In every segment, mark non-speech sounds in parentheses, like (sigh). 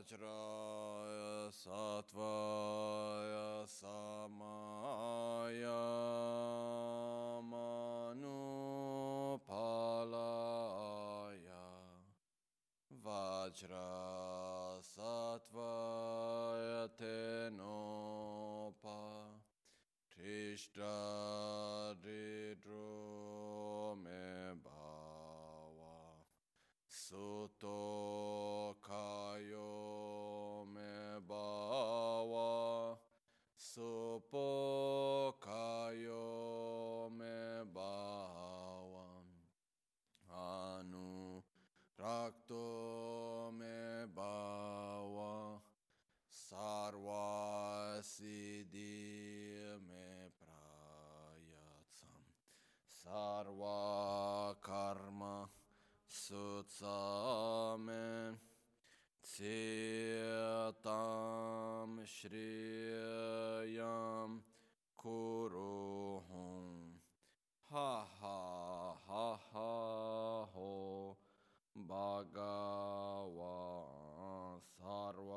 Vajraya Sattvaya Samaya Manupalaya Vajra Sattvaya Tenopa Trishta Didro Me Bhava Suto Pocayo me bawa anu rakto me bawa sarva siddhi me prayatsam sarva karma sutsame सेतां श्रेय कुरु हुं हा हा हो भगवा सर्व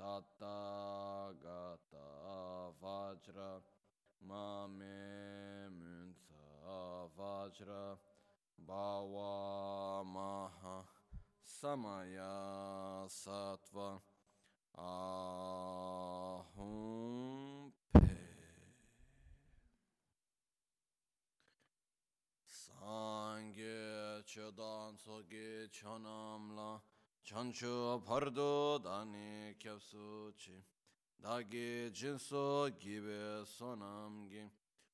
तत्तगतवज्र मामे moons वज्र भवामः Samaya Sattva Ahum Pe Sangye Chodan Soge Chonamla Chancho Pardo Dani Kyapsuchi Dagi Jinso Gibe Sonamgi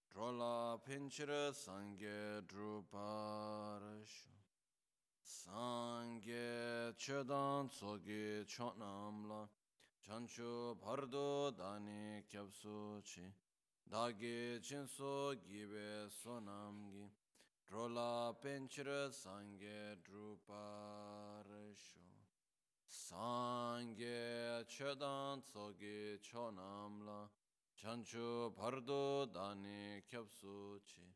Drola Pinchira Sangye Druparashu Sangye chedan tsogi chonamla chancho pardo dani kyabsu chi Dagi chinso gibe sonamgi Drola penchir sangye druparisho Sangye chedan tsogi chonamla chancho pardo dani kyabsu chi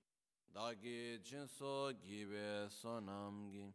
Dagi chinso gibe sonamgi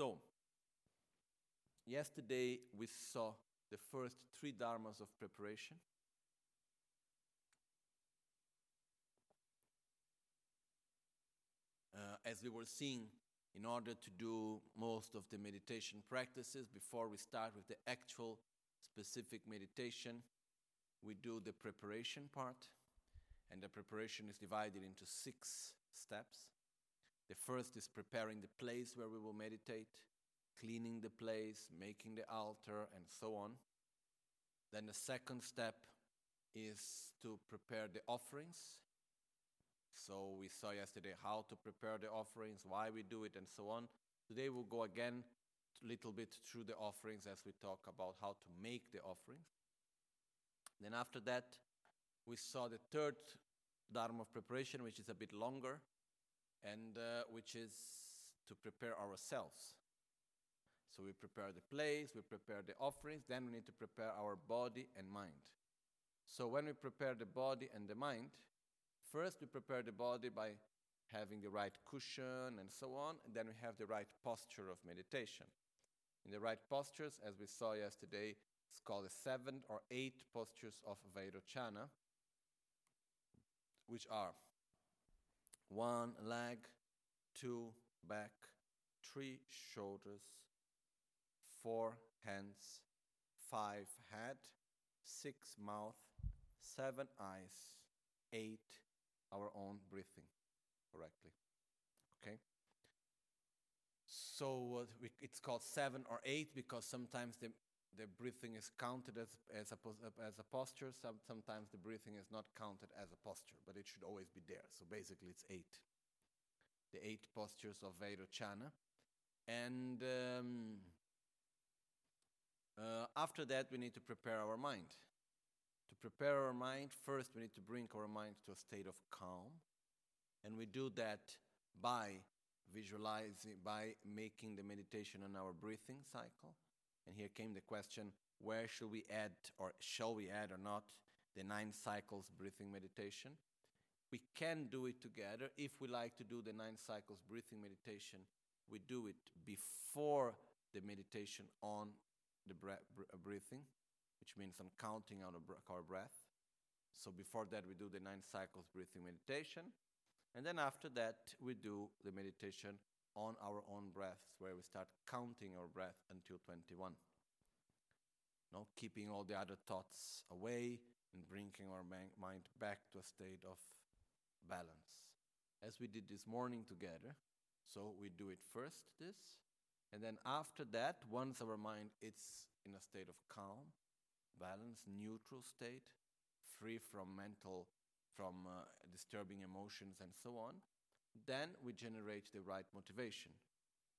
So, yesterday we saw the first three dharmas of preparation. Uh, as we were seeing, in order to do most of the meditation practices, before we start with the actual specific meditation, we do the preparation part. And the preparation is divided into six steps. The first is preparing the place where we will meditate, cleaning the place, making the altar, and so on. Then the second step is to prepare the offerings. So we saw yesterday how to prepare the offerings, why we do it, and so on. Today we'll go again a little bit through the offerings as we talk about how to make the offerings. Then after that, we saw the third Dharma of preparation, which is a bit longer, and uh, which is to prepare ourselves. So we prepare the place, we prepare the offerings, then we need to prepare our body and mind. So when we prepare the body and the mind, first we prepare the body by having the right cushion and so on, and then we have the right posture of meditation. In the right postures, as we saw yesterday, it's called the seven or eight postures of Vairochana, which are one leg, two back, three shoulders, four hands, five head, six mouth, seven eyes, eight our own breathing correctly. Okay? So uh, we, it's called seven or eight because sometimes the the breathing is counted as, as, a, as a posture. Some, sometimes the breathing is not counted as a posture, but it should always be there. So basically, it's eight. The eight postures of Vairochana. And um, uh, after that, we need to prepare our mind. To prepare our mind, first we need to bring our mind to a state of calm. And we do that by visualizing, by making the meditation on our breathing cycle. And here came the question where should we add, or shall we add or not, the nine cycles breathing meditation? We can do it together. If we like to do the nine cycles breathing meditation, we do it before the meditation on the bre- uh, breathing, which means on counting br- our breath. So before that, we do the nine cycles breathing meditation. And then after that, we do the meditation on our own breaths, where we start counting our breath until 21. No, keeping all the other thoughts away and bringing our mind back to a state of balance. As we did this morning together. So we do it first, this, and then after that, once our mind is in a state of calm, balance, neutral state, free from mental, from uh, disturbing emotions and so on, then we generate the right motivation.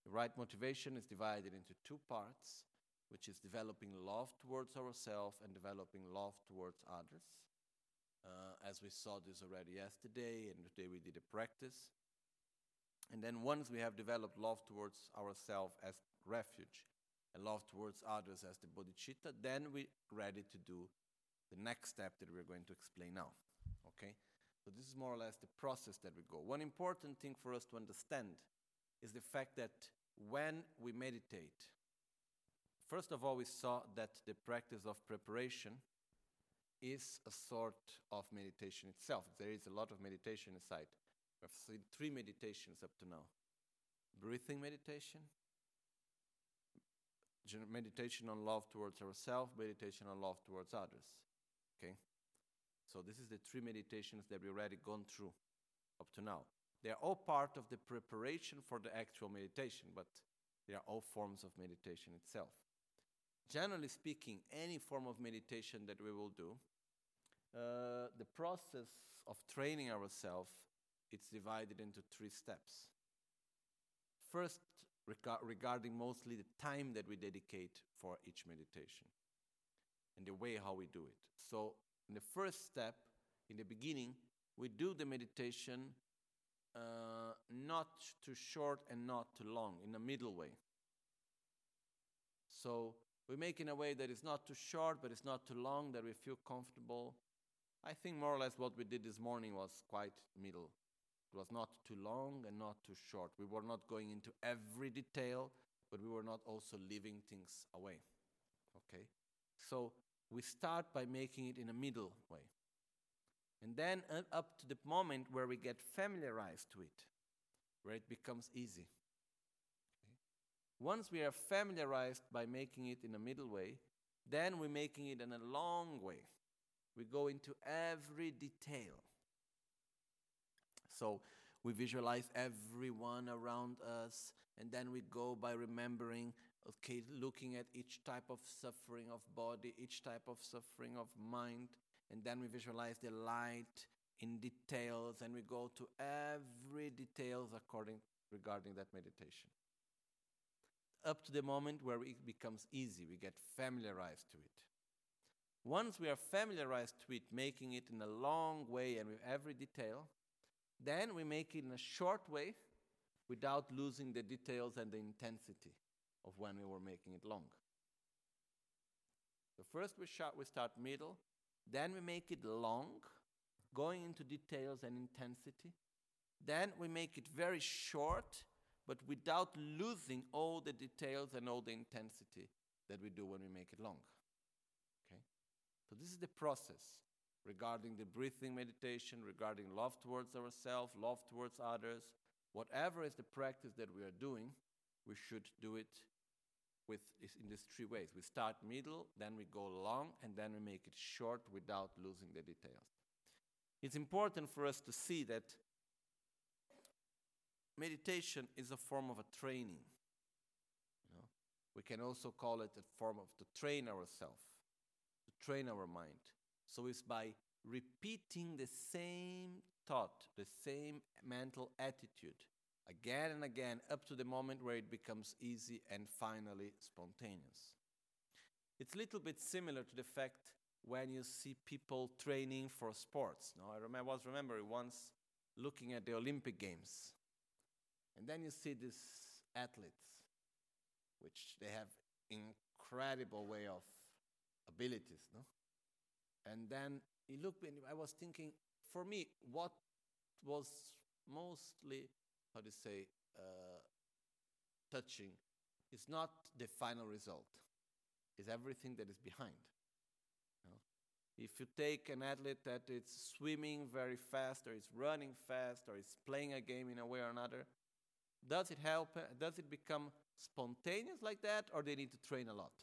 The right motivation is divided into two parts, which is developing love towards ourselves and developing love towards others. Uh, as we saw this already yesterday, and today we did a practice. And then once we have developed love towards ourselves as refuge and love towards others as the bodhicitta, then we're ready to do the next step that we're going to explain now. Okay? So this is more or less the process that we go. One important thing for us to understand is the fact that when we meditate, first of all, we saw that the practice of preparation is a sort of meditation itself. There is a lot of meditation inside. We've seen three meditations up to now breathing meditation, meditation on love towards ourselves, meditation on love towards others. Okay? So, this is the three meditations that we've already gone through up to now. They are all part of the preparation for the actual meditation, but they are all forms of meditation itself. Generally speaking, any form of meditation that we will do, uh, the process of training ourselves it's divided into three steps. First, rega- regarding mostly the time that we dedicate for each meditation and the way how we do it. So, in the first step, in the beginning, we do the meditation uh, not too short and not too long, in a middle way. So, we make in a way that it's not too short, but it's not too long, that we feel comfortable. I think more or less what we did this morning was quite middle. It was not too long and not too short. We were not going into every detail, but we were not also leaving things away. Okay? So we start by making it in a middle way. And then uh, up to the moment where we get familiarized to it, where it becomes easy. Okay? Once we are familiarized by making it in a middle way, then we're making it in a long way. We go into every detail. So we visualize everyone around us, and then we go by remembering, okay, looking at each type of suffering of body, each type of suffering of mind, and then we visualize the light in details, and we go to every details according regarding that meditation. Up to the moment where it becomes easy, we get familiarized to it. Once we are familiarized to it, making it in a long way and with every detail, then we make it in a short way without losing the details and the intensity of when we were making it long. So first we, sh- we start middle, then we make it long, going into details and intensity. Then we make it very short, but without losing all the details and all the intensity that we do when we make it long. Okay? So this is the process regarding the breathing meditation, regarding love towards ourselves, love towards others, whatever is the practice that we are doing, we should do it with in these three ways. We start middle, then we go long, and then we make it short without losing the details. It's important for us to see that meditation is a form of a training. You know? We can also call it a form of to train ourselves, to train our mind. So it's by repeating the same thought, the same mental attitude again and again up to the moment where it becomes easy and finally spontaneous. It's a little bit similar to the fact when you see people training for sports. Now, I was remembering once looking at the Olympic Games, and then you see these athletes, which they have incredible way of abilities, no? And then you look, and I was thinking, for me, what was mostly, how to say, uh, touching is not the final result, It's everything that is behind. If you take an athlete that is swimming very fast, or is running fast, or is playing a game in a way or another, does it help? Does it become spontaneous like that, or they need to train a lot?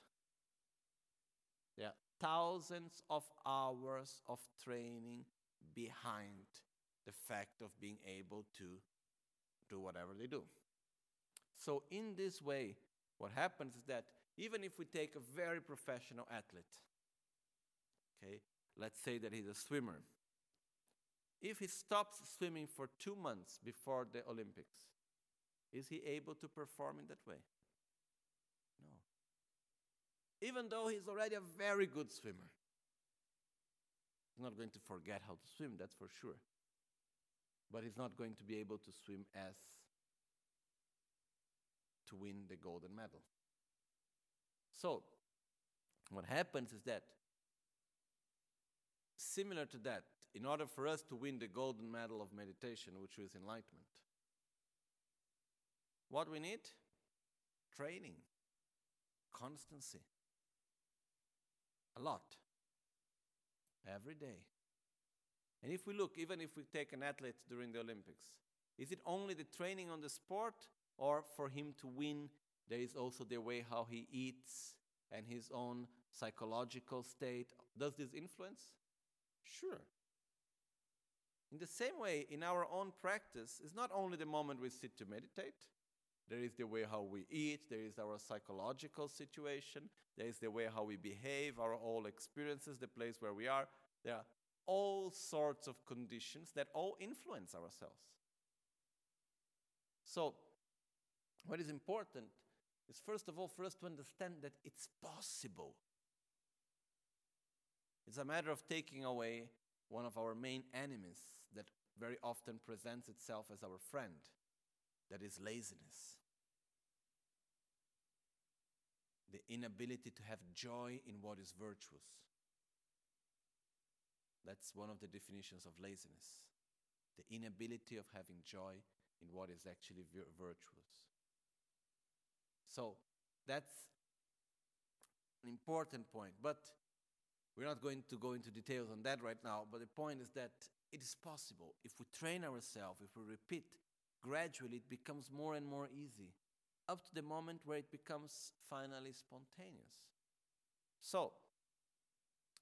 There are thousands of hours of training behind the fact of being able to do whatever they do. So, in this way, what happens is that even if we take a very professional athlete, okay, let's say that he's a swimmer, if he stops swimming for two months before the Olympics, is he able to perform in that way? No. Even though he's already a very good swimmer, he's not going to forget how to swim, that's for sure. But he's not going to be able to swim as to win the golden medal. So, what happens is that, similar to that, in order for us to win the golden medal of meditation, which is enlightenment, what we need? Training, constancy. A lot. Every day. And if we look, even if we take an athlete during the Olympics, is it only the training on the sport, or for him to win, there is also the way how he eats and his own psychological state? Does this influence? Sure. In the same way, in our own practice, it's not only the moment we sit to meditate, there is the way how we eat, there is our psychological situation, there is the way how we behave, our all experiences, the place where we are. There are all sorts of conditions that all influence ourselves. So, what is important is first of all for us to understand that it's possible. It's a matter of taking away one of our main enemies that very often presents itself as our friend that is laziness. The inability to have joy in what is virtuous. That's one of the definitions of laziness. The inability of having joy in what is actually vir- virtuous. So that's an important point. But we're not going to go into details on that right now. But the point is that it is possible. If we train ourselves, if we repeat, gradually it becomes more and more easy up to the moment where it becomes finally spontaneous. So,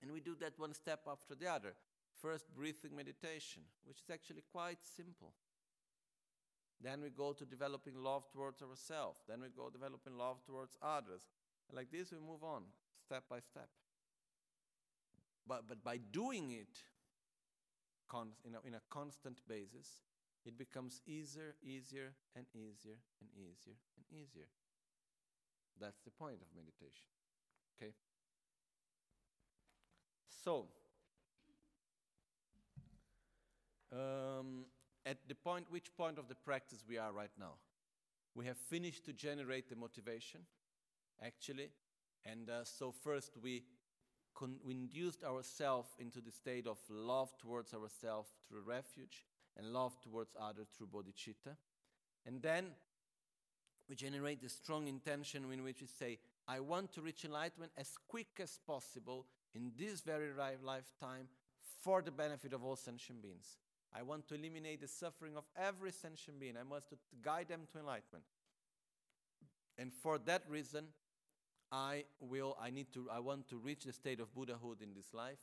and we do that one step after the other. First, breathing meditation, which is actually quite simple. Then we go to developing love towards ourselves. Then we go developing love towards others. And like this, we move on step by step. But, but by doing it in, a, in a constant basis, it becomes easier, easier, and easier, and easier, and easier. That's the point of meditation. Okay? So, um, at the point, which point of the practice we are right now? We have finished to generate the motivation, actually, and uh, so first we, we induced ourselves into the state of love towards ourselves through refuge, and love towards others through bodhicitta. And then we generate the strong intention in which we say, I want to reach enlightenment as quick as possible in this very lifetime for the benefit of all sentient beings. I want to eliminate the suffering of every sentient being. I must guide them to enlightenment. And for that reason, I will, I need to, I want to reach the state of Buddhahood in this life.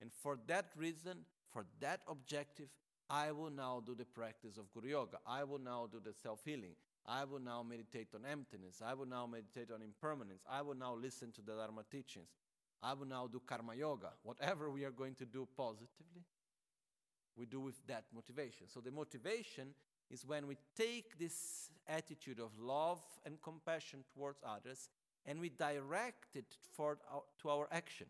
And for that reason, for that objective, I will now do the practice of Guru Yoga. I will now do the self healing. I will now meditate on emptiness. I will now meditate on impermanence. I will now listen to the Dharma teachings. I will now do karma yoga. Whatever we are going to do positively, we do with that motivation. So the motivation is when we take this attitude of love and compassion towards others and we direct it for our, to our action.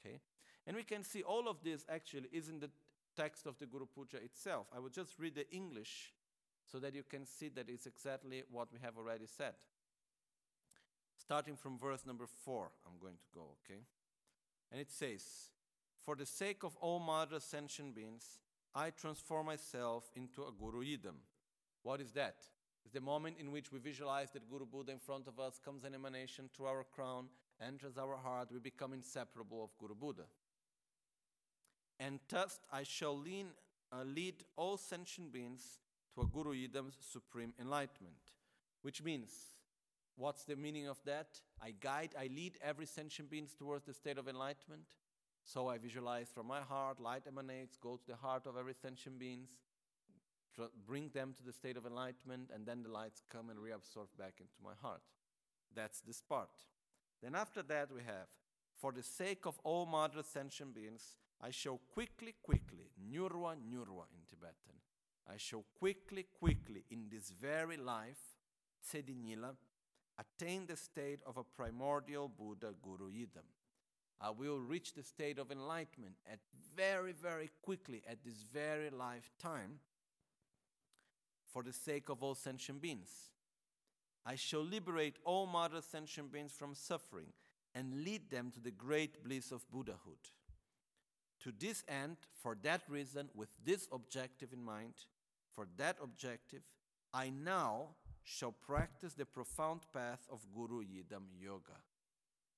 Okay? And we can see all of this actually is in the text of the Guru Puja itself. I will just read the English so that you can see that it's exactly what we have already said. Starting from verse number four, I'm going to go, okay? And it says, For the sake of all mother sentient beings, I transform myself into a Guru Yidam. What is that? It's the moment in which we visualize that Guru Buddha in front of us comes an emanation through our crown, enters our heart, we become inseparable of Guru Buddha. And thus I shall lean, uh, lead all sentient beings to a Guru Yidam's supreme enlightenment. Which means, what's the meaning of that? I guide, I lead every sentient being towards the state of enlightenment. So I visualize from my heart, light emanates, go to the heart of every sentient being, bring them to the state of enlightenment, and then the lights come and reabsorb back into my heart. That's this part. Then after that we have, for the sake of all mother sentient beings, I show quickly, quickly, Nyurwa Nyurwa in Tibetan, I show quickly, quickly, in this very life, Tsedinyila, attain the state of a primordial Buddha Guru Yidam. I will reach the state of enlightenment at very, very quickly at this very lifetime for the sake of all sentient beings. I shall liberate all mother sentient beings from suffering and lead them to the great bliss of Buddhahood. To this end, for that reason, with this objective in mind, for that objective, I now shall practice the profound path of Guru Yidam Yoga,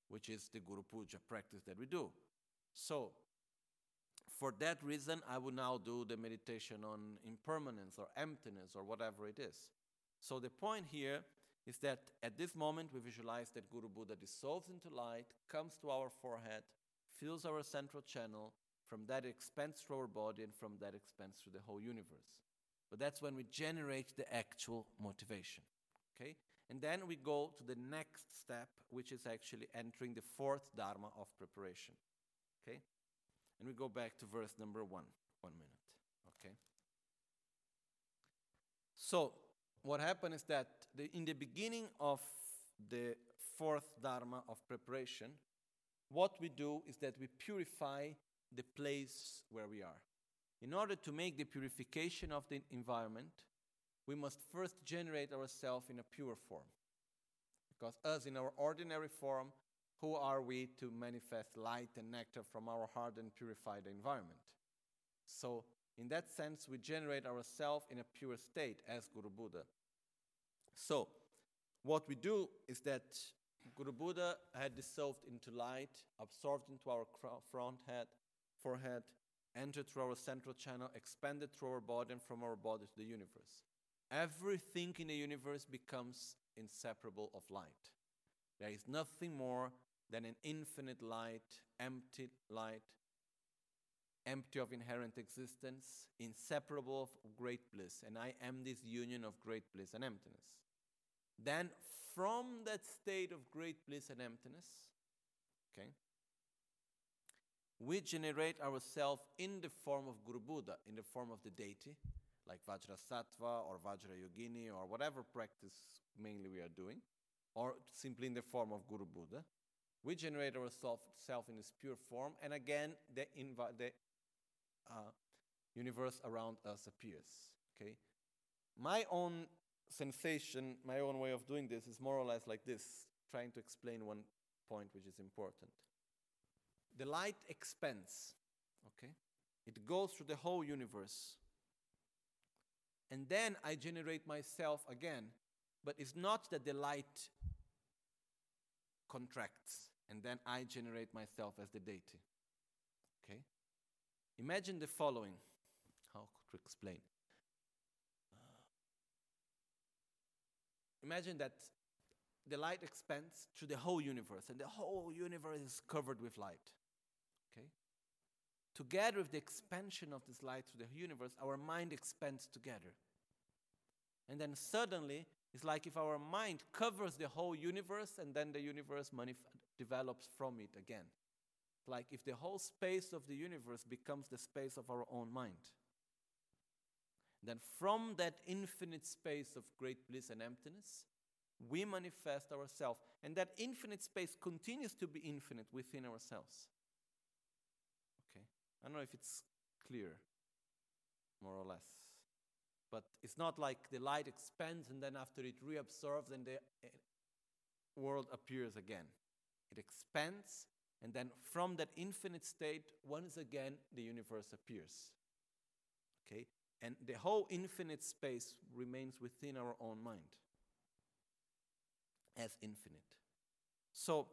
which is the Guru Puja practice that we do. So, for that reason, I will now do the meditation on impermanence or emptiness or whatever it is. So, the point here is that at this moment we visualize that Guru Buddha dissolves into light, comes to our forehead, fills our central channel, from that expands through our body, and from that expands through the whole universe. But that's when we generate the actual motivation. Okay? And then we go to the next step, which is actually entering the fourth Dharma of preparation. Okay? And we go back to verse number one. One minute. Okay? So, what happened is that the, in the beginning of the fourth Dharma of preparation, what we do is that we purify the place where we are. In order to make the purification of the environment, we must first generate ourselves in a pure form. Because, us in our ordinary form, who are we to manifest light and nectar from our heart and purify the environment? So, in that sense, we generate ourselves in a pure state as Guru Buddha. So, what we do is that Guru Buddha had dissolved into light, absorbed into our front head, forehead, entered through our central channel, expanded through our body, and from our body to the universe. Everything in the universe becomes inseparable of light. There is nothing more than an infinite light, empty light, empty of inherent existence, inseparable of great bliss. And I am this union of great bliss and emptiness. Then, from that state of great bliss and emptiness, okay, we generate ourselves in the form of Guru Buddha, in the form of the deity, like Vajra Vajrasattva or Vajrayogini or whatever practice mainly we are doing, or simply in the form of Guru Buddha. We generate ourselves in this pure form, and again, the, inv- the uh, universe around us appears. Okay, my own sensation, my own way of doing this is more or less like this, trying to explain one point which is important the light expands, okay? It goes through the whole universe. And then I generate myself again. But it's not that the light contracts and then I generate myself as the deity. Okay? Imagine the following. How to explain? Uh, imagine that the light expands through the whole universe, and the whole universe is covered with light. Together with the expansion of this light through the universe, our mind expands together. And then suddenly It's like if our mind covers the whole universe and then the universe manif- develops from it again. Like if the whole space of the universe becomes the space of our own mind. Then from that infinite space of great bliss and emptiness, we manifest ourselves. And that infinite space continues to be infinite within ourselves. I don't know if it's clear, more or less. But it's not like the light expands and then after it reabsorbs and the eh, world appears again. It expands and then from that infinite state, once again, the universe appears. Okay? And the whole infinite space remains within our own mind as infinite. So,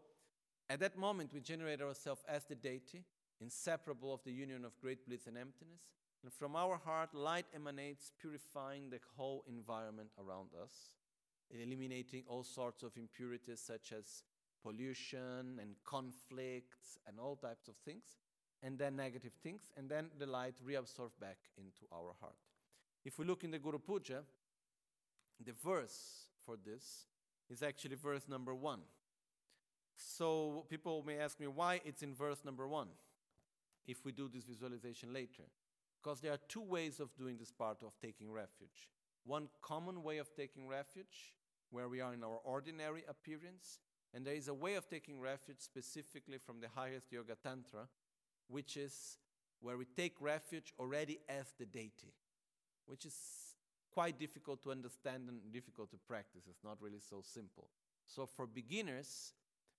at that moment, we generate ourselves as the deity, inseparable of the union of great bliss and emptiness. And from our heart, light emanates, purifying the whole environment around us, eliminating all sorts of impurities such as pollution and conflicts and all types of things, and then negative things, and then the light reabsorbs back into our heart. If we look in the Guru Puja, the verse for this is actually verse number one. So people may ask me why it's in verse number one if we do this visualization later. Because there are two ways of doing this part of taking refuge. One common way of taking refuge, where we are in our ordinary appearance, and there is a way of taking refuge specifically from the highest Yoga Tantra, which is where we take refuge already as the deity, which is quite difficult to understand and difficult to practice. It's not really so simple. So, for beginners,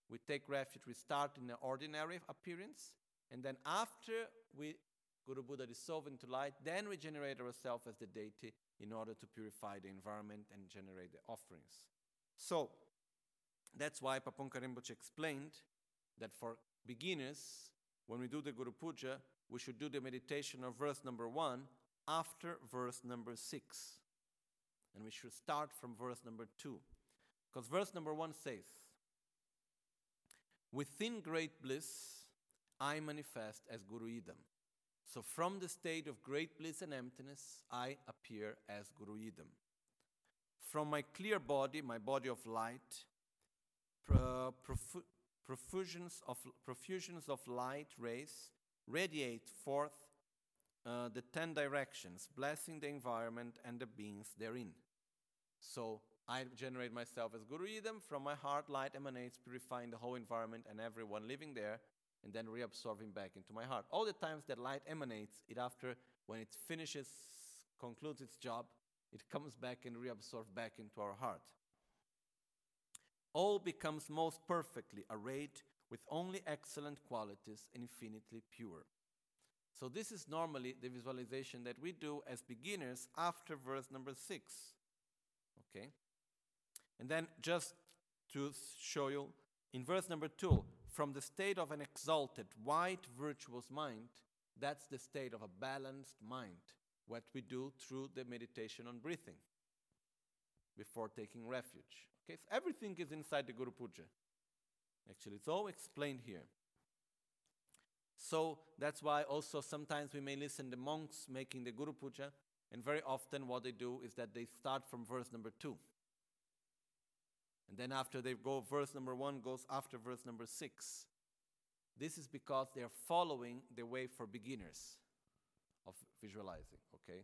we take refuge, we start in the ordinary appearance, and then after we Guru Buddha dissolve into light, then we generate ourselves as the deity in order to purify the environment and generate the offerings. So, that's why Pabongka Rinpoche explained that for beginners, when we do the Guru Puja, we should do the meditation of verse number one after verse number six. And we should start from verse number two. Because verse number one says, Within great bliss, I manifest as Guru Yidam. So from the state of great bliss and emptiness, I appear as Guru Yidam. From my clear body, my body of light, profu- profusions, of, profusions of light rays radiate forth uh, the ten directions, blessing the environment and the beings therein. So I generate myself as Guru Yidam. From my heart, light emanates, purifying the whole environment and everyone living there, and then reabsorbing back into my heart. All the times that light emanates, it after, when it finishes, concludes its job, it comes back and reabsorbs back into our heart. All becomes most perfectly arrayed with only excellent qualities, infinitely pure. So, this is normally the visualization that we do as beginners after verse number six. Okay? And then, just to show you, in verse number two, from the state of an exalted, white, virtuous mind, that's the state of a balanced mind, what we do through the meditation on breathing before taking refuge. Okay, so everything is inside the Guru Puja. Actually, it's all explained here. So that's why also sometimes we may listen the monks making the Guru Puja, and very often what they do is that they start from verse number two. And then after they go, verse number one goes after verse number six. This is because they are following the way for beginners of visualizing, okay?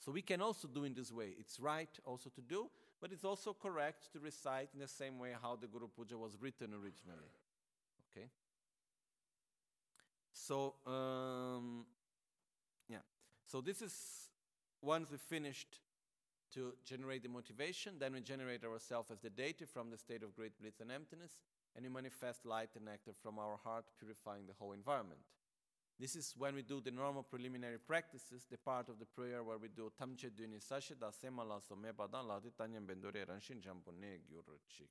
So we can also do in this way. It's right also to do, but it's also correct to recite in the same way how the Guru Puja was written originally. Okay? So, um, yeah. So this is once we finished to generate the motivation, then we generate ourselves as the deity from the state of great bliss and emptiness, and we manifest light and nectar from our heart, purifying the whole environment. This is when we do the normal preliminary practices, the part of the prayer where we do Tamche Duni Sashi da Sema la Some Badan la Tanyam Bendore Ranshin Jampone Gyurchik.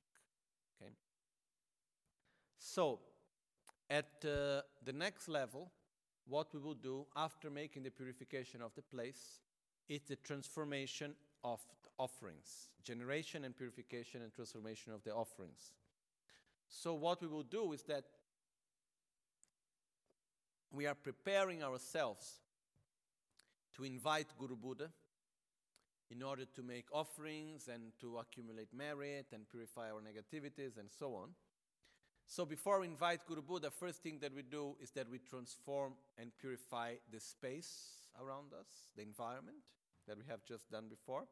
Okay? So, at uh, the next level, what we will do after making the purification of the place is the transformation of offerings, generation and purification and transformation of the offerings. So, what we will do is that we are preparing ourselves to invite Guru Buddha in order to make offerings and to accumulate merit and purify our negativities and so on. So before we invite Guru Buddha, first thing that we do is that we transform and purify the space around us, the environment that we have just done before.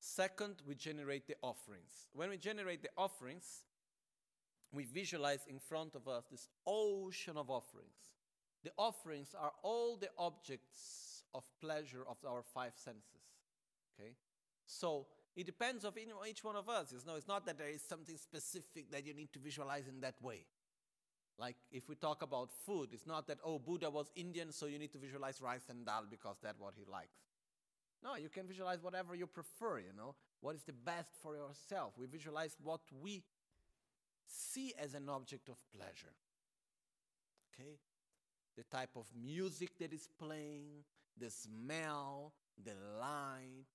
Second, we generate the offerings. When we generate the offerings, we visualize in front of us this ocean of offerings. The offerings are all the objects of pleasure of our five senses. Okay? So it depends of each one of us. You it's not that there is something specific that you need to visualize in that way. Like if we talk about food, it's not that, oh, Buddha was Indian, so you need to visualize rice and dal because that's what he likes. No, you can visualize whatever you prefer, you know. What is the best for yourself? We visualize what we see as an object of pleasure. Okay? The type of music that is playing, the smell, the light,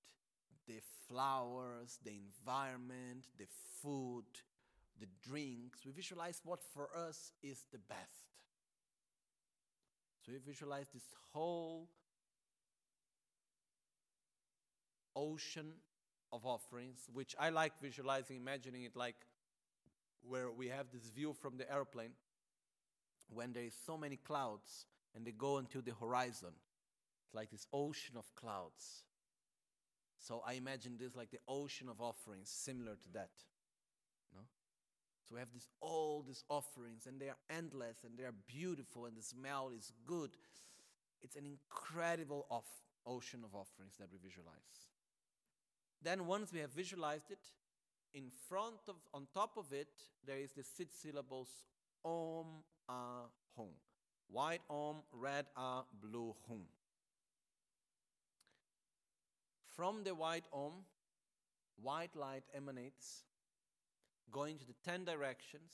the flowers, the environment, the food, the drinks. We visualize what for us is the best. So we visualize this whole ocean of offerings, which I like visualizing, imagining it like where we have this view from the airplane when there is so many clouds and they go into the horizon. It's like this ocean of clouds. So I imagine this like the ocean of offerings, similar to that. No? So we have this all these offerings, and they are endless and they are beautiful, and the smell is good. It's an incredible off, ocean of offerings that we visualize. Then once we have visualized it, in front of, on top of it, there is the six syllables Om Ah Hum. White Om, red Ah, blue Hum. From the white Om, white light emanates, going to the ten directions,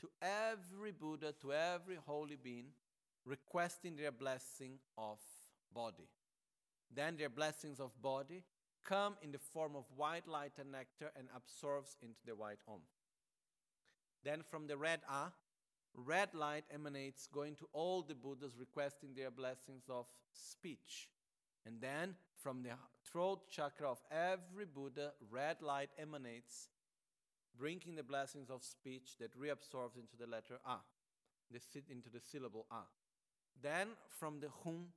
to every Buddha, to every holy being, requesting their blessing of body. Then their blessings of body come in the form of white light and nectar and absorbs into the white Om. Then from the red Ah, red light emanates, going to all the Buddhas, requesting their blessings of speech. And then from the throat chakra of every Buddha, red light emanates, bringing the blessings of speech that reabsorbs into the letter A, into the syllable A. Then from the Hum,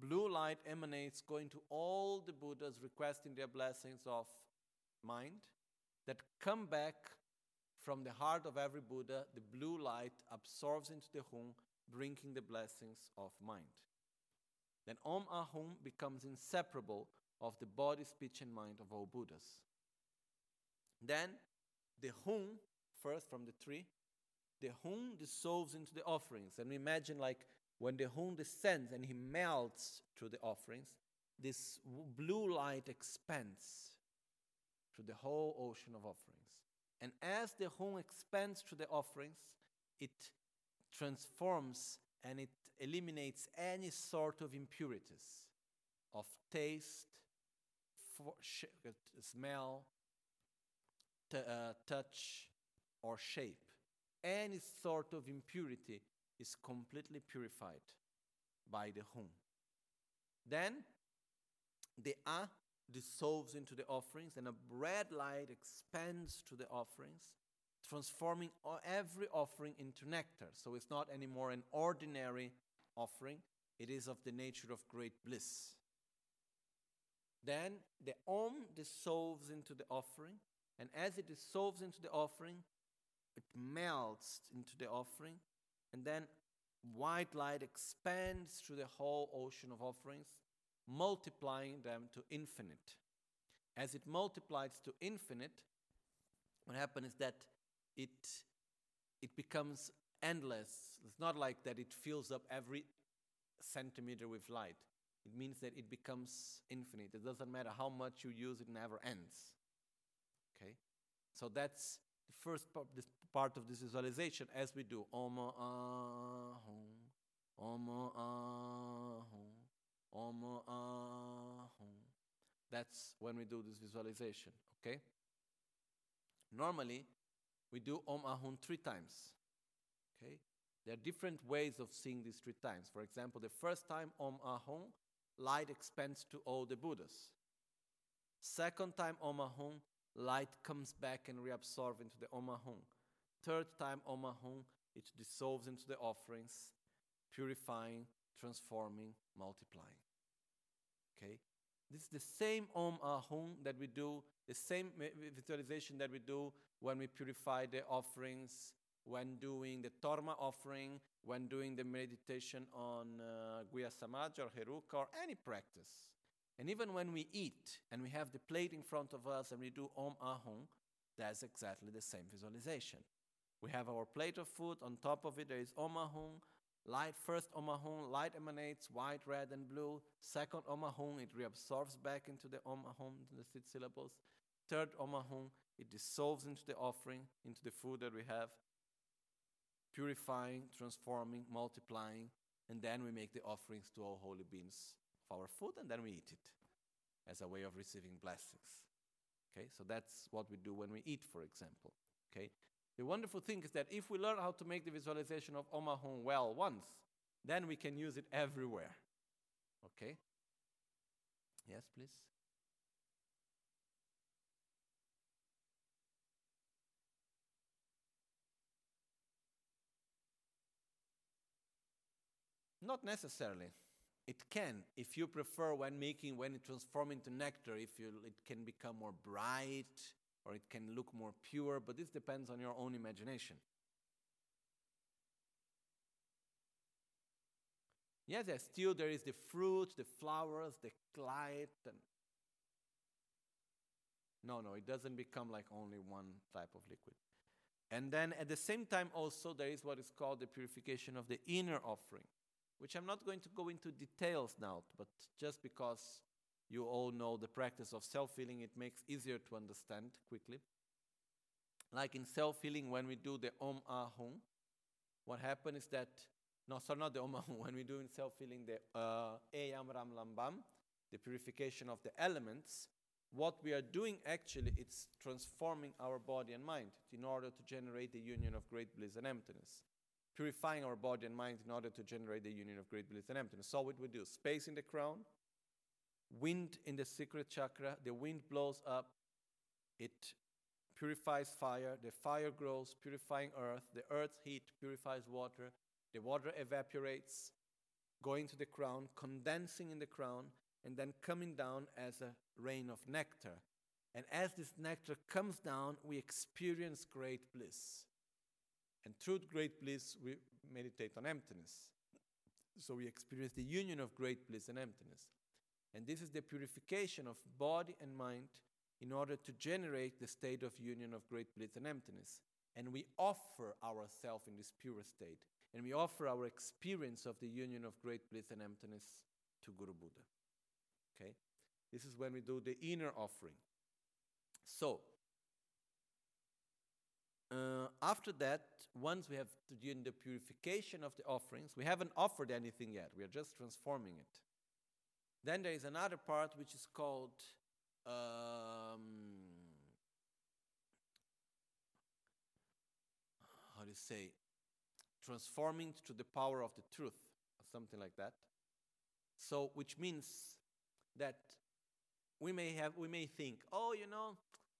blue light emanates, going to all the Buddhas, requesting their blessings of mind that come back from the heart of every Buddha. The blue light absorbs into the Hum, bringing the blessings of mind. Then Om ah Ahum becomes inseparable of the body, speech, and mind of all Buddhas. Then the Hum, first from the tree, the Hum dissolves into the offerings. And we imagine like when the Hum descends and he melts through the offerings, this blue light expands through the whole ocean of offerings. And as the Hum expands through the offerings, it transforms and it eliminates any sort of impurities of taste, sh- uh, smell, t- uh, touch, or shape. Any sort of impurity is completely purified by the Hum. Then the A dissolves into the offerings, and a red light expands to the offerings, transforming every offering into nectar. So it's not anymore an ordinary offering, it is of the nature of great bliss. Then the Om dissolves into the offering, and as it dissolves into the offering, it melts into the offering, and then white light expands through the whole ocean of offerings, multiplying them to infinite. As it multiplies to infinite, what happens is that it, it becomes endless. It's not like that it fills up every centimeter with light. It means that it becomes infinite. It doesn't matter how much you use, it never ends. Okay? So that's the first part, this part of this visualization as we do Om Ahum, Om Ahum, Om Ahum. That's when we do this visualization. Okay? Normally, we do Om Ahum three times. Okay? There are different ways of seeing these three times. For example, the first time Om Ahum, light expands to all the Buddhas. Second time Omahung, light comes back and reabsorbs into the Om Omahung. Third time Omahung, it dissolves into the offerings, purifying, transforming, multiplying. Okay? This is the same Om Ahum that we do, the same visualization that we do when we purify the offerings, when doing the Torma offering, when doing the meditation on uh, Guya or Heruka or any practice. And even when we eat and we have the plate in front of us and we do Om Ahum, that's exactly the same visualization. We have our plate of food, on top of it there is Om Ahum, light first Om Ahum, light emanates white, red, and blue. Second Om Ahum, it reabsorbs back into the Om Ahum, the six syllables. Third Om Ahum, it dissolves into the offering, into the food that we have, purifying, transforming, multiplying, and then we make the offerings to all holy beings of our food, and then we eat it as a way of receiving blessings. Okay, so that's what we do when we eat, for example. Okay, the wonderful thing is that if we learn how to make the visualization of Om well once, then we can use it everywhere. Okay? Yes, please. Not necessarily. It can, if you prefer when making, when it transforms into nectar, if you, it can become more bright or it can look more pure, but this depends on your own imagination. Yes, yes, still there is the fruit, the flowers, the light, and no, no, it doesn't become like only one type of liquid. And then at the same time, also, there is what is called the purification of the inner offering which I'm not going to go into details now, but just because you all know the practice of self healing, it makes easier to understand quickly. Like in self healing, when we do the Om Ahum, what happens is that, no, sorry, not the Om Ahum, (laughs) when we do in self healing the uh, Eyam Ram Lambam, the purification of the elements, what we are doing actually it's transforming our body and mind in order to generate the union of great bliss and emptiness purifying our body and mind in order to generate the union of great bliss and emptiness. So, what we do space in the crown, wind in the secret chakra, the wind blows up, it purifies fire, the fire grows, purifying earth, the earth's heat purifies water, the water evaporates, going to the crown, condensing in the crown, and then coming down as a rain of nectar. And as this nectar comes down, we experience great bliss. And through great bliss, we meditate on emptiness. So we experience the union of great bliss and emptiness. And this is the purification of body and mind in order to generate the state of union of great bliss and emptiness. And we offer ourselves in this pure state. And we offer our experience of the union of great bliss and emptiness to Guru Buddha. Okay? This is when we do the inner offering. So, uh, after that, once we have to do the purification of the offerings, we haven't offered anything yet, we are just transforming it. Then there is another part which is called um, how do you say transforming to the power of the truth or something like that. So which means that we may have we may think oh you know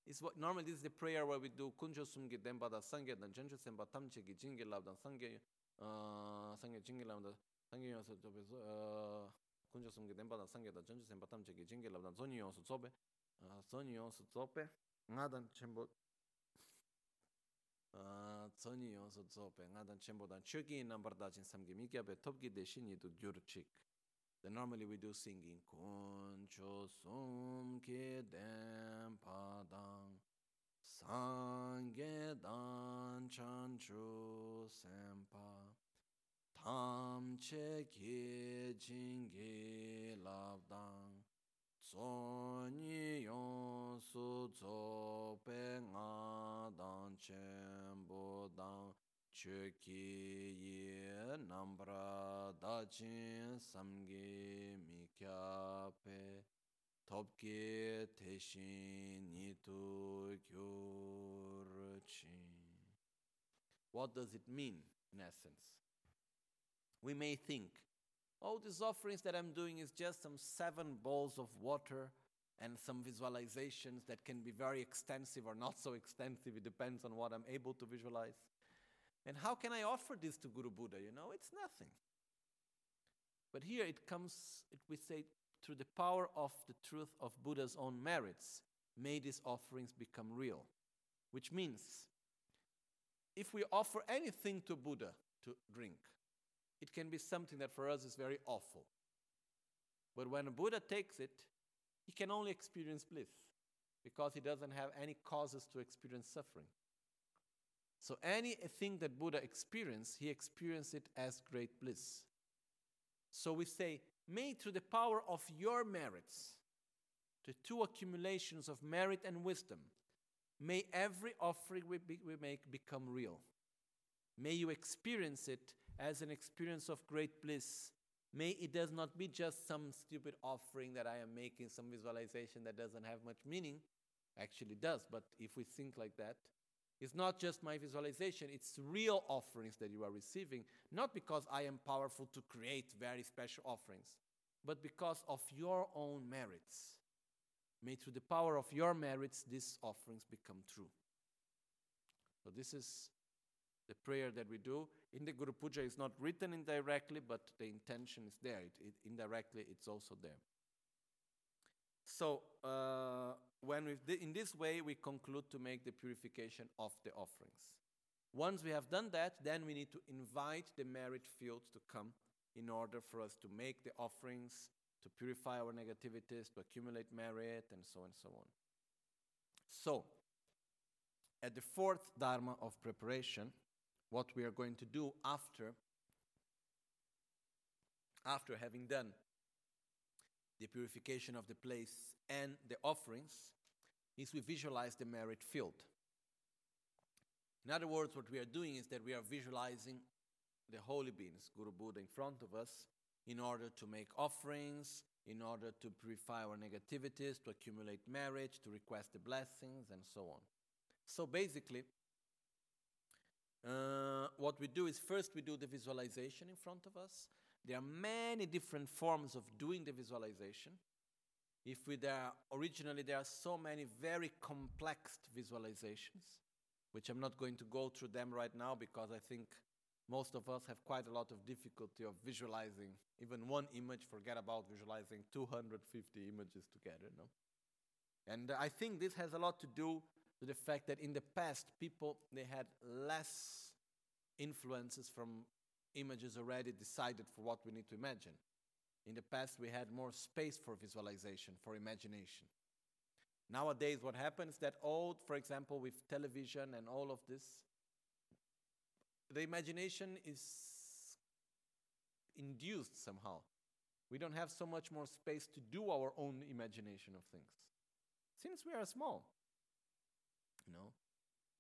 it's what normally this is the prayer where we do kunjo sumge demba da sangye dan jenjo semba tamche gi jinge lab dan sangye uh sangye jinge lab da sangye uh kunjo sumge denpa da sangge da janju senpa tam chege jenge labdan zoni yon su tsobe zoni yon su tsobe nga dan chenpo zoni yon su tsobe nga dan chenpo dan choki nambar da chen samge mi kya pe topki de shin yidu gyur chik then normally we do singing. kunjo sumge denpa dang sangge dan chanchu senpa sempa tam che ke jinge labdang Tsonyi yon su tso pe nga dan chen bo dang chöki ye nambra dachin samge mikyape topke teshin nitu gyurchin. What does it mean in essence? We may think, oh, these offerings that I'm doing is just some seven bowls of water and some visualizations that can be very extensive or not so extensive. It depends on what I'm able to visualize. And how can I offer this to Guru Buddha? You know, it's nothing. But here it comes, it, we say, through the power of the truth of Buddha's own merits, may these offerings become real. Which means, if we offer anything to Buddha to drink, it can be something that for us is very awful. But when a Buddha takes it, he can only experience bliss because he doesn't have any causes to experience suffering. So anything that Buddha experienced, he experienced it as great bliss. So we say, may through the power of your merits, the two accumulations of merit and wisdom, may every offering we, be, we make become real. May you experience it as an experience of great bliss. May it does not be just some stupid offering that I am making, some visualization that doesn't have much meaning. Actually does, but if we think like that, it's not just my visualization, it's real offerings that you are receiving, not because I am powerful to create very special offerings, but because of your own merits. May through the power of your merits these offerings become true. So, this is the prayer that we do. In the Guru Puja, is not written indirectly, but the intention is there. It, it, indirectly, it's also there. So, uh, when we in this way, we conclude to make the purification of the offerings. Once we have done that, then we need to invite the merit field to come in order for us to make the offerings, to purify our negativities, to accumulate merit, and so on and so on. So, at the fourth Dharma of preparation, what we are going to do after, after having done the purification of the place and the offerings is we visualize the merit field. In other words, what we are doing is that we are visualizing the holy beings, Guru Buddha, in front of us in order to make offerings, in order to purify our negativities, to accumulate merit, to request the blessings, and so on. So basically, uh, what we do is first we do the visualization in front of us, there are many different forms of doing the visualization. If we there originally there are so many very complex visualizations, which I'm not going to go through them right now because I think most of us have quite a lot of difficulty of visualizing even one image. Forget about visualizing 250 images together, no. And I think this has a lot to do with the fact that in the past people they had less influences from images already decided for what we need to imagine. In the past, we had more space for visualization, for imagination. Nowadays, what happens that all, for example, with television and all of this, the imagination is induced somehow. We don't have so much more space to do our own imagination of things. Since we are small, you know,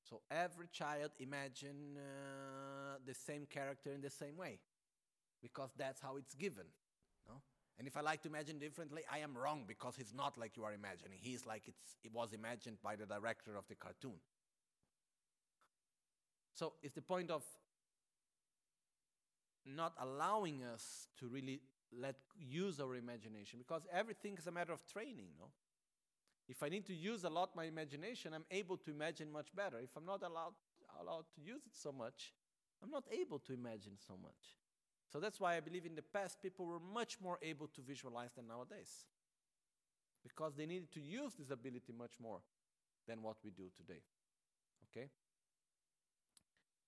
so every child imagine uh, the same character in the same way because that's how it's given. No? And if I like to imagine differently, I am wrong because he's not like you are imagining. He's like it's, it was imagined by the director of the cartoon. So it's the point of not allowing us to really let use our imagination because everything is a matter of training, no? If I need to use a lot my imagination, I'm able to imagine much better. If I'm not allowed, allowed to use it so much, I'm not able to imagine so much. So that's why I believe in the past people were much more able to visualize than nowadays. Because they needed to use this ability much more than what we do today. Okay?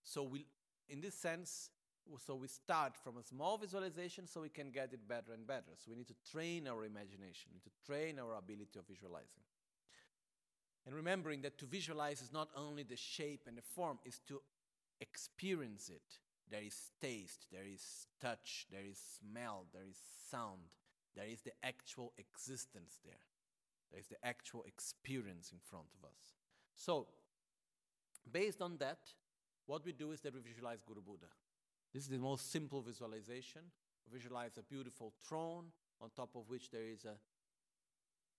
So we in this sense, so we start from a small visualization so we can get it better and better. So we need to train our imagination, we need to train our ability of visualizing. And remembering that to visualize is not only the shape and the form, is to experience it. There is taste, there is touch, there is smell, there is sound, there is the actual existence there. There is the actual experience in front of us. So, based on that, what we do is that we visualize Guru Buddha. This is the most simple visualization. Visualize a beautiful throne on top of which there is a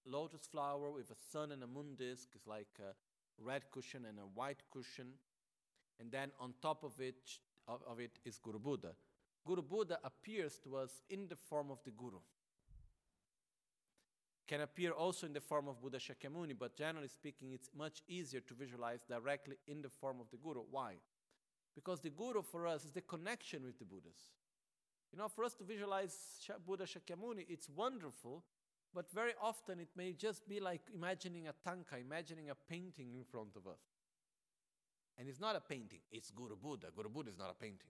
lotus flower with a sun and a moon disk. It's like a red cushion and a white cushion. And then on top of it, of, of it is Guru Buddha. Guru Buddha appears to us in the form of the Guru. can appear also in the form of Buddha Shakyamuni, but generally speaking, it's much easier to visualize directly in the form of the Guru. Why? Because the Guru for us is the connection with the Buddhas. You know, for us to visualize Buddha Shakyamuni, it's wonderful, but very often it may just be like imagining a tanka, imagining a painting in front of us. And it's not a painting, it's Guru Buddha. Guru Buddha is not a painting.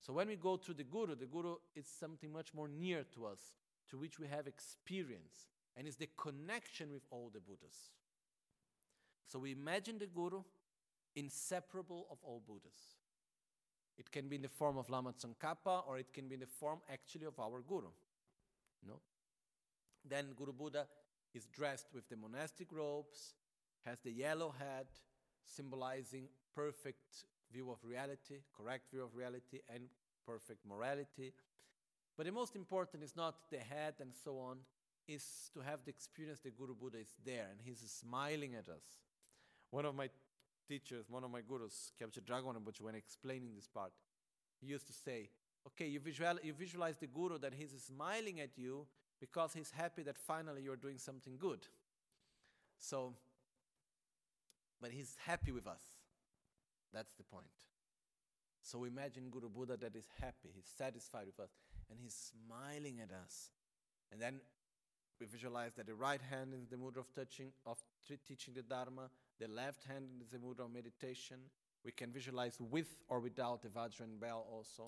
So when we go through the Guru, the Guru is something much more near to us, to which we have experience, and is the connection with all the Buddhas. So we imagine the Guru inseparable of all Buddhas. It can be in the form of Lama Tsongkhapa, or it can be in the form actually of our Guru. No? Then Guru Buddha is dressed with the monastic robes, has the yellow hat, symbolizing perfect view of reality, correct view of reality, and perfect morality. But the most important is not the head and so on, is to have the experience the Guru Buddha is there and he's smiling at us. One of my teachers, one of my gurus, Kyabche Dragon, when explaining this part, he used to say, okay, you, visual, you visualize the Guru that he's smiling at you because he's happy that finally you're doing something good. So, but he's happy with us. That's the point. So imagine Guru Buddha that is happy, he's satisfied with us, and he's smiling at us. And then we visualize that the right hand is the mudra of touching, of teaching the Dharma, the left hand is the mudra of meditation. We can visualize with or without the Vajra bell also.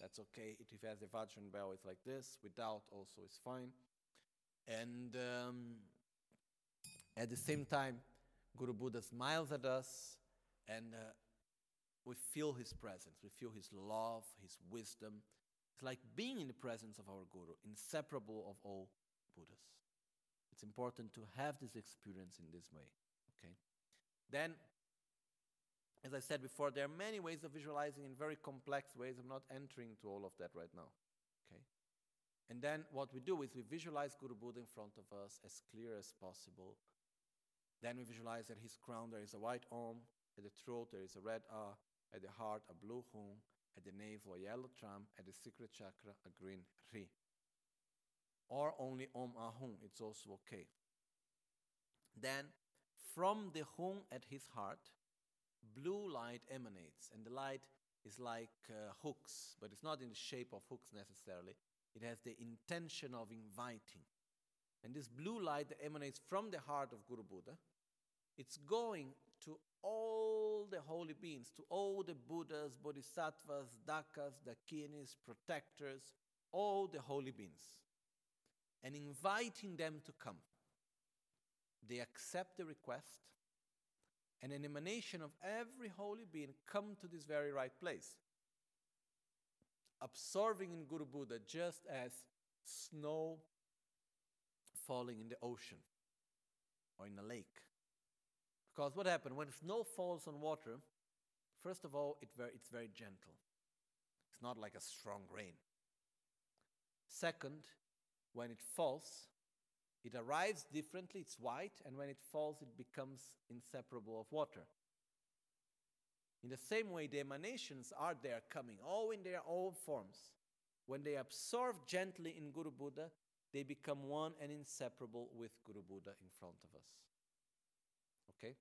That's okay. If it has the Vajra bell, it's like this. Without also is fine. And um, at the same time, Guru Buddha smiles at us and uh, we feel his presence. We feel his love, his wisdom. It's like being in the presence of our Guru, inseparable of all Buddhas. It's important to have this experience in this way. Okay? Then, as I said before, there are many ways of visualizing in very complex ways. I'm not entering into all of that right now. Okay? And then what we do is we visualize Guru Buddha in front of us as clear as possible. Then we visualize that his crown there is a white Om, at the throat there is a red A, at the heart a blue Hum, at the navel a yellow Tram, at the secret chakra a green Ri. Or only Om Ahum, it's also okay. Then from the Hum at his heart, blue light emanates, and the light is like uh, hooks, but it's not in the shape of hooks necessarily. It has the intention of inviting. And this blue light that emanates from the heart of Guru Buddha, it's going to all the holy beings, to all the Buddhas, Bodhisattvas, Dakas, Dakinis, protectors, all the holy beings, and inviting them to come. They accept the request, and an emanation of every holy being come to this very right place, absorbing in Guru Buddha just as snow falling in the ocean or in a lake. Because what happened when snow falls on water, first of all, it very, it's very gentle. It's not like a strong rain. Second, when it falls, it arrives differently, it's white, and when it falls, it becomes inseparable of water. In the same way, the emanations are there coming, all in their own forms. When they absorb gently in Guru Buddha, they become one and inseparable with Guru Buddha in front of us. Okay?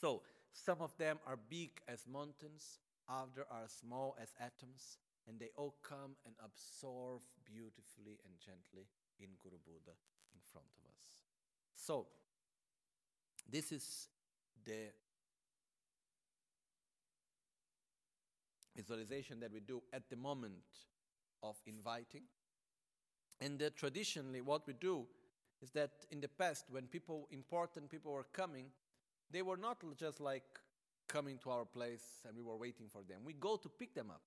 So, some of them are big as mountains, others are small as atoms, and they all come and absorb beautifully and gently in Guru Buddha in front of us. So, this is the visualization that we do at the moment of inviting. And uh, traditionally, what we do is that in the past, when people, important people were coming, they were not just like coming to our place and we were waiting for them. We go to pick them up.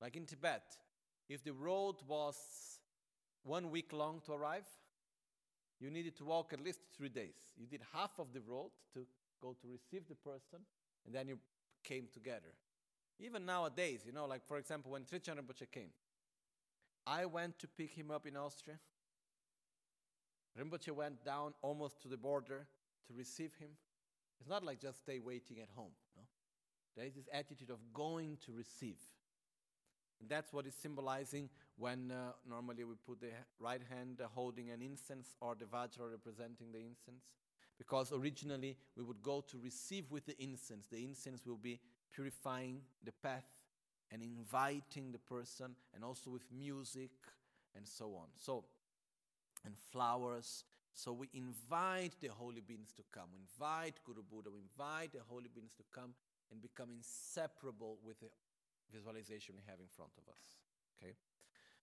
Like in Tibet, if the road was one week long to arrive, you needed to walk at least three days. You did half of the road to go to receive the person, and then you came together. Even nowadays, you know, like for example, when Trijang Rinpoche came, I went to pick him up in Austria. Rinpoche went down almost to the border to receive him. It's not like just stay waiting at home. No? There is this attitude of going to receive. And that's what is symbolizing when uh, normally we put the right hand holding an incense or the vajra representing the incense. Because originally we would go to receive with the incense. The incense will be purifying the path and inviting the person, and also with music and so on. So, and flowers. So we invite the holy beings to come. We invite Guru Buddha. We invite the holy beings to come and become inseparable with the visualization we have in front of us. Okay.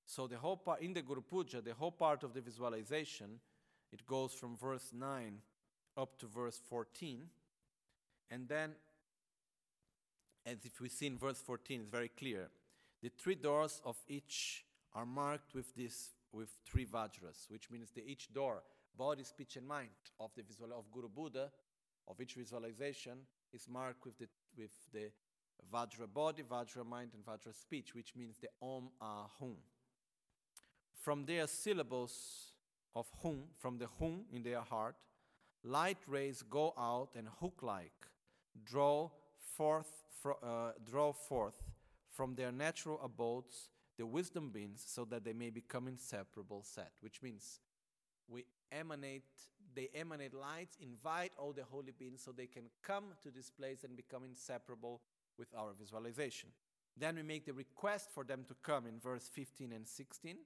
So the whole part in the Guru Puja, the whole part of the visualization, it goes from verse 9 up to verse 14. And then, as if we see in verse 14, it's very clear. The three doors of each are marked with this with three vajras, which means the each door, body, speech, and mind of the visual of Guru Buddha, of each visualization, is marked with the with the Vajra body, Vajra mind, and Vajra speech, which means the Om Ah Hum. From their syllables of Hum, from the Hum in their heart, light rays go out and hook-like draw forth, uh, draw forth from their natural abodes the wisdom beings, so that they may become inseparable set. Which means we emanate, they emanate lights, invite all the holy beings, so they can come to this place and become inseparable with our visualization. Then we make the request for them to come in verse 15 and 16.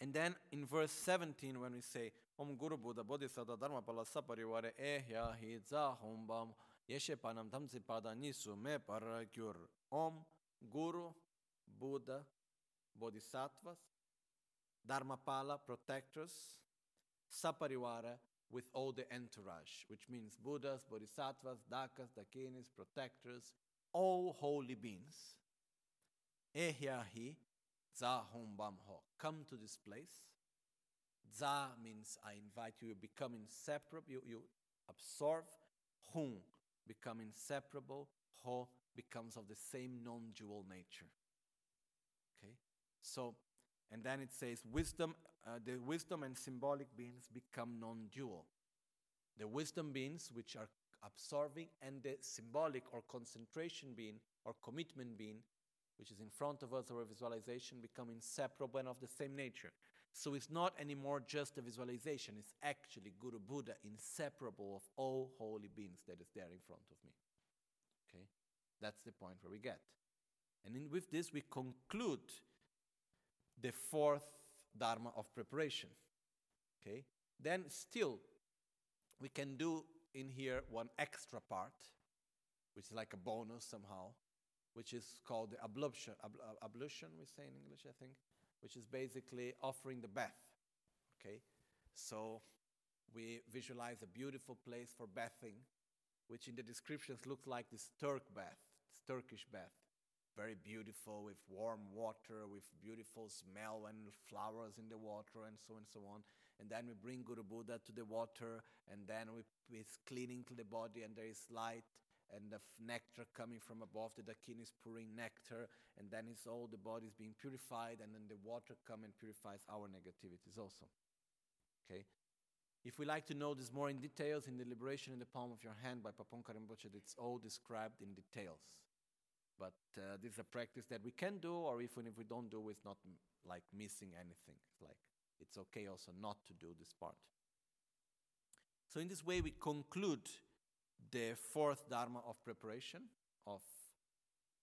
And then in verse 17, when we say, Om Guru Buddha Bodhisattva Dharma Palasa Parivare Ehya Hidza Hombam Yeshe Panam Tamsi Pada Nisu Me Paragyur Om Guru Buddha Bodhisattvas Dharmapala protectors Saparivara with all the entourage, which means Buddhas, Bodhisattvas, Dakas, Dakinis, protectors, all holy beings. Ehyahi Za Hombam Ho. Come to this place. Za means I invite you, you become inseparable, you, you absorb. Hum, become inseparable. Ho becomes of the same non dual nature. Okay? So, and then it says, wisdom, uh, the wisdom and symbolic beings become non dual. The wisdom beings, which are absorbing, and the symbolic or concentration being or commitment being, which is in front of us, our visualization, become inseparable and of the same nature. So it's not anymore just a visualization, it's actually Guru Buddha, inseparable of all holy beings that is there in front of me. Okay? That's the point where we get. And in, with this, we conclude the fourth Dharma of preparation. Okay? Then, still, we can do in here one extra part, which is like a bonus somehow, which is called the ablution. Ab- ablution, we say in English, I think, which is basically offering the bath. Okay? So, we visualize a beautiful place for bathing, which in the descriptions looks like this Turk bath, this Turkish bath very beautiful with warm water, with beautiful smell and flowers in the water, and so and so on. And then we bring Guru Buddha to the water, and then we it's cleaning to the body, and there is light and the nectar coming from above. The dakini is pouring nectar, and then it's all the body is being purified, and then the water come and purifies our negativities also. Okay. If we like to know this more in details, in the Liberation in the Palm of Your Hand by Pabongka Rinpoche, it's all described in details. But uh, this is a practice that we can do, or even if we don't do, it's not like missing anything. It's like it's okay also not to do this part. So in this way, we conclude the fourth dharma of preparation of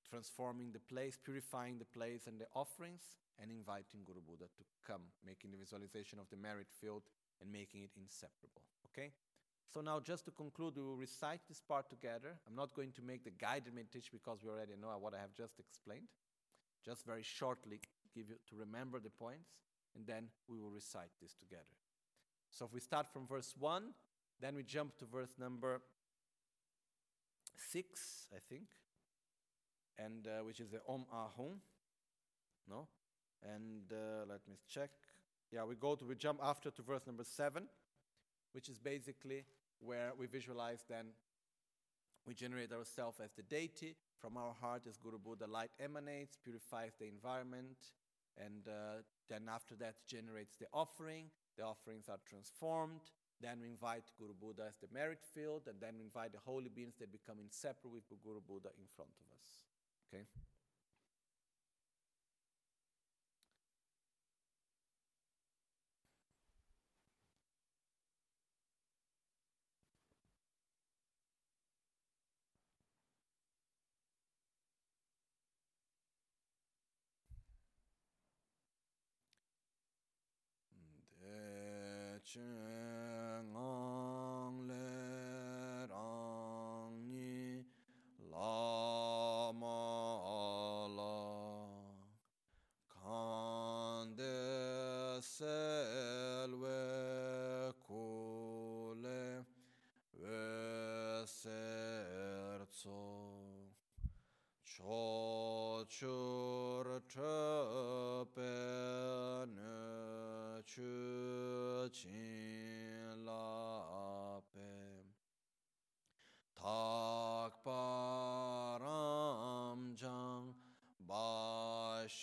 transforming the place, purifying the place and the offerings, and inviting Guru Buddha to come, making the visualization of the merit field and making it inseparable. Okay. So now, just to conclude, we will recite this part together. I'm not going to make the guided meditation because we already know what I have just explained. Just very shortly, give you to remember the points, and then we will recite this together. So if we start from verse one, then we jump to verse number six, I think, and uh, which is the Om Ahum. No, and uh, let me check. Yeah, we go to we jump after to verse number seven which is basically where we visualize then we generate ourselves as the deity. From our heart, as Guru Buddha, light emanates, purifies the environment, and uh, then after that generates the offering. The offerings are transformed. Then we invite Guru Buddha as the merit field, and then we invite the holy beings that become inseparable with Guru Buddha in front of us. Okay? Chen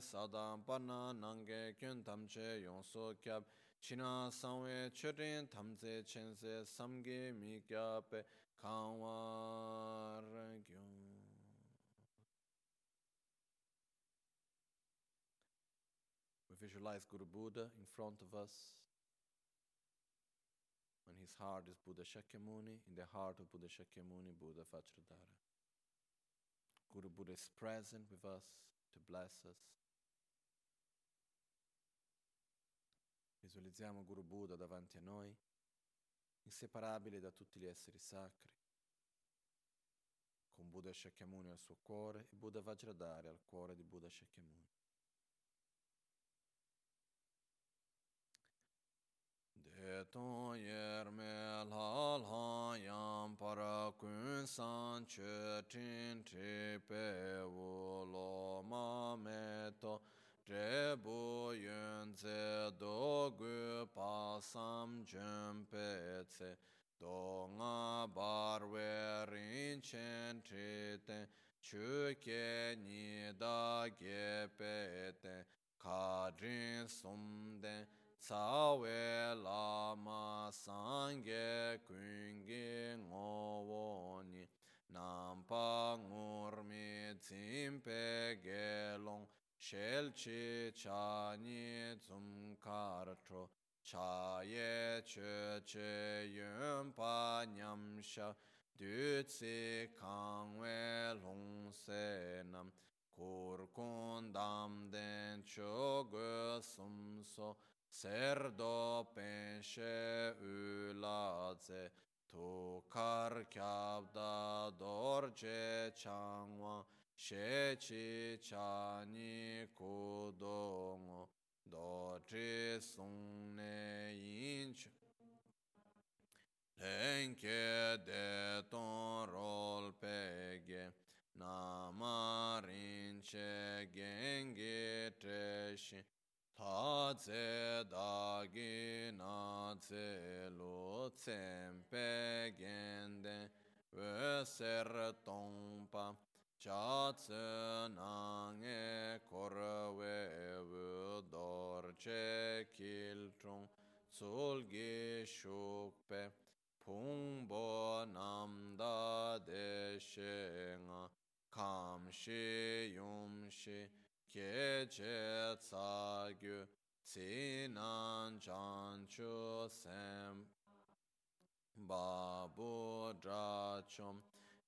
sadam nange kyun che kyab. China chen se samge mi We visualize Guru Buddha in front of us. And his heart is Buddha Shakyamuni. In the heart of Buddha Shakyamuni, Buddha Vajradhara. Guru Buddha is present with us to bless us. Visualizziamo Guru Buddha davanti a noi, inseparabile da tutti gli esseri sacri, con Buddha Shakyamuni al suo cuore e Buddha Vajradhara al cuore di Buddha Shakyamuni. De ton yer me la la yam para kun san che tin tri pe wo lo ma me to. Tre bu yun ze do gu pa sam jen pe tse. Do nga bar we rin chen tri ten chu ke ni da Sawe lama sange kungi ngowoni Nampa ngurmi tsimpe gelong. Shelchi chani tsumkartro Chaye cheche yunpa nyamsha Dutsi kangwe longse nam. Kurkun damden chogo sumso Serdo penshe ulaze tu kar kyabda dorje changwa shechi chani kudongo doji sungne inch. Lenke de ton rol pege namarinche genge treshi tā tsē dā gī nā tsē lō tsēn pē gēn dēn wē sēr tōng pā chā tsē nā ngē kōr wē wē dōr chē kīl chōng tsūl gī shūk pē pōng bō nām dā dē shē ngā Keche tsargyu sinan chanchu sem. Babu drachom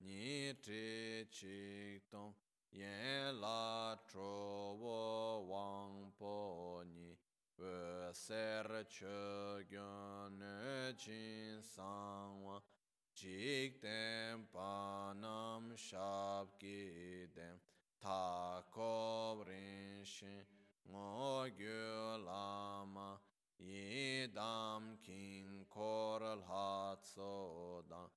nitri chiktom Yen la trovo wangpo ni. Veser chögyon chin sangwa Chikten panam shabkiden ta ko rin shin ngo gyu lama yi dam king kor la tso dan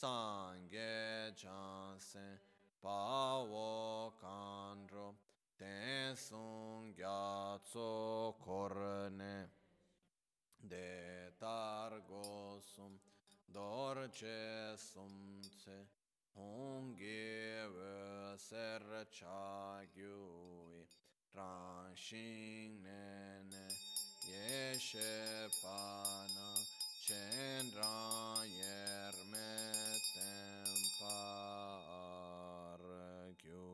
sangye chansen pa wo kandro ten sung gya tso kor ne de tar go sum dor che sum tse hong ge we ser cha gyu ran shin ne ne ye she pa na chen ran yer me tem par gyu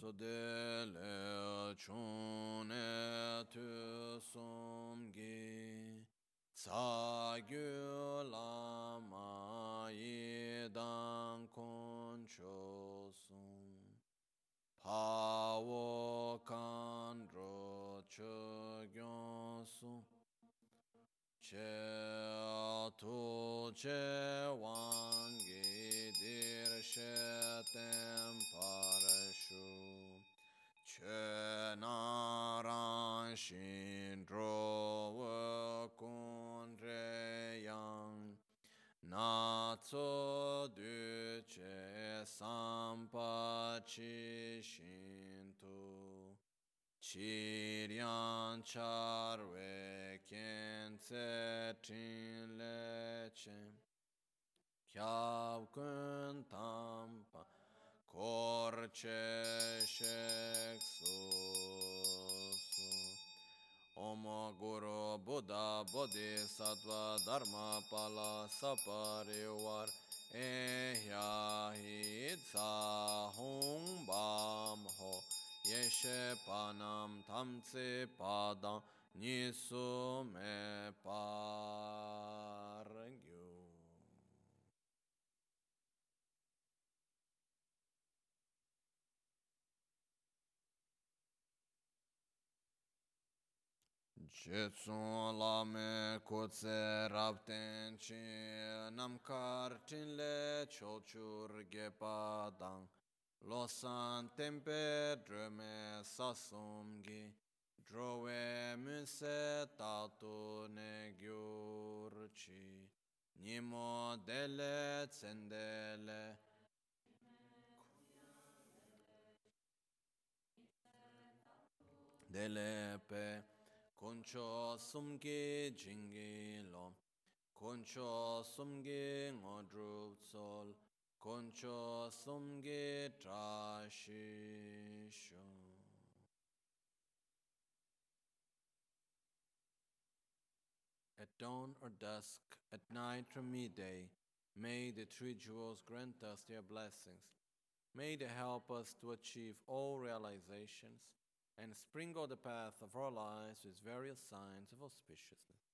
so de le chun e tu gi sa gyu la ma yi dan kun cho sum pa wo kan ro cho gyon sum che tu che wang gi dir she tem par shu che naran shindro wa kun re yang na tso du che sampa chi shinto chiryan charve kense tin leche kyav kun tampa pa kor che shek su su Om Guru Buddha Bodhisattva Dharma Pala Saparivar Ehya Hitsa Hung Bam Ho. Yeshe Panam Tamtse Padam Nisu Me Pargyu Jetsun lame kutse rapten chi namkar tinle chochur gepa dang losan tempe drome sasum gi drove muse tatu ne gyur chi nimo dele tsendele dele sumge sumge sol, sumge trashi sho. At dawn or dusk, at night or midday, may the three jewels grant us their blessings. May they help us to achieve all realizations and sprinkle the path of our lives with various signs of auspiciousness.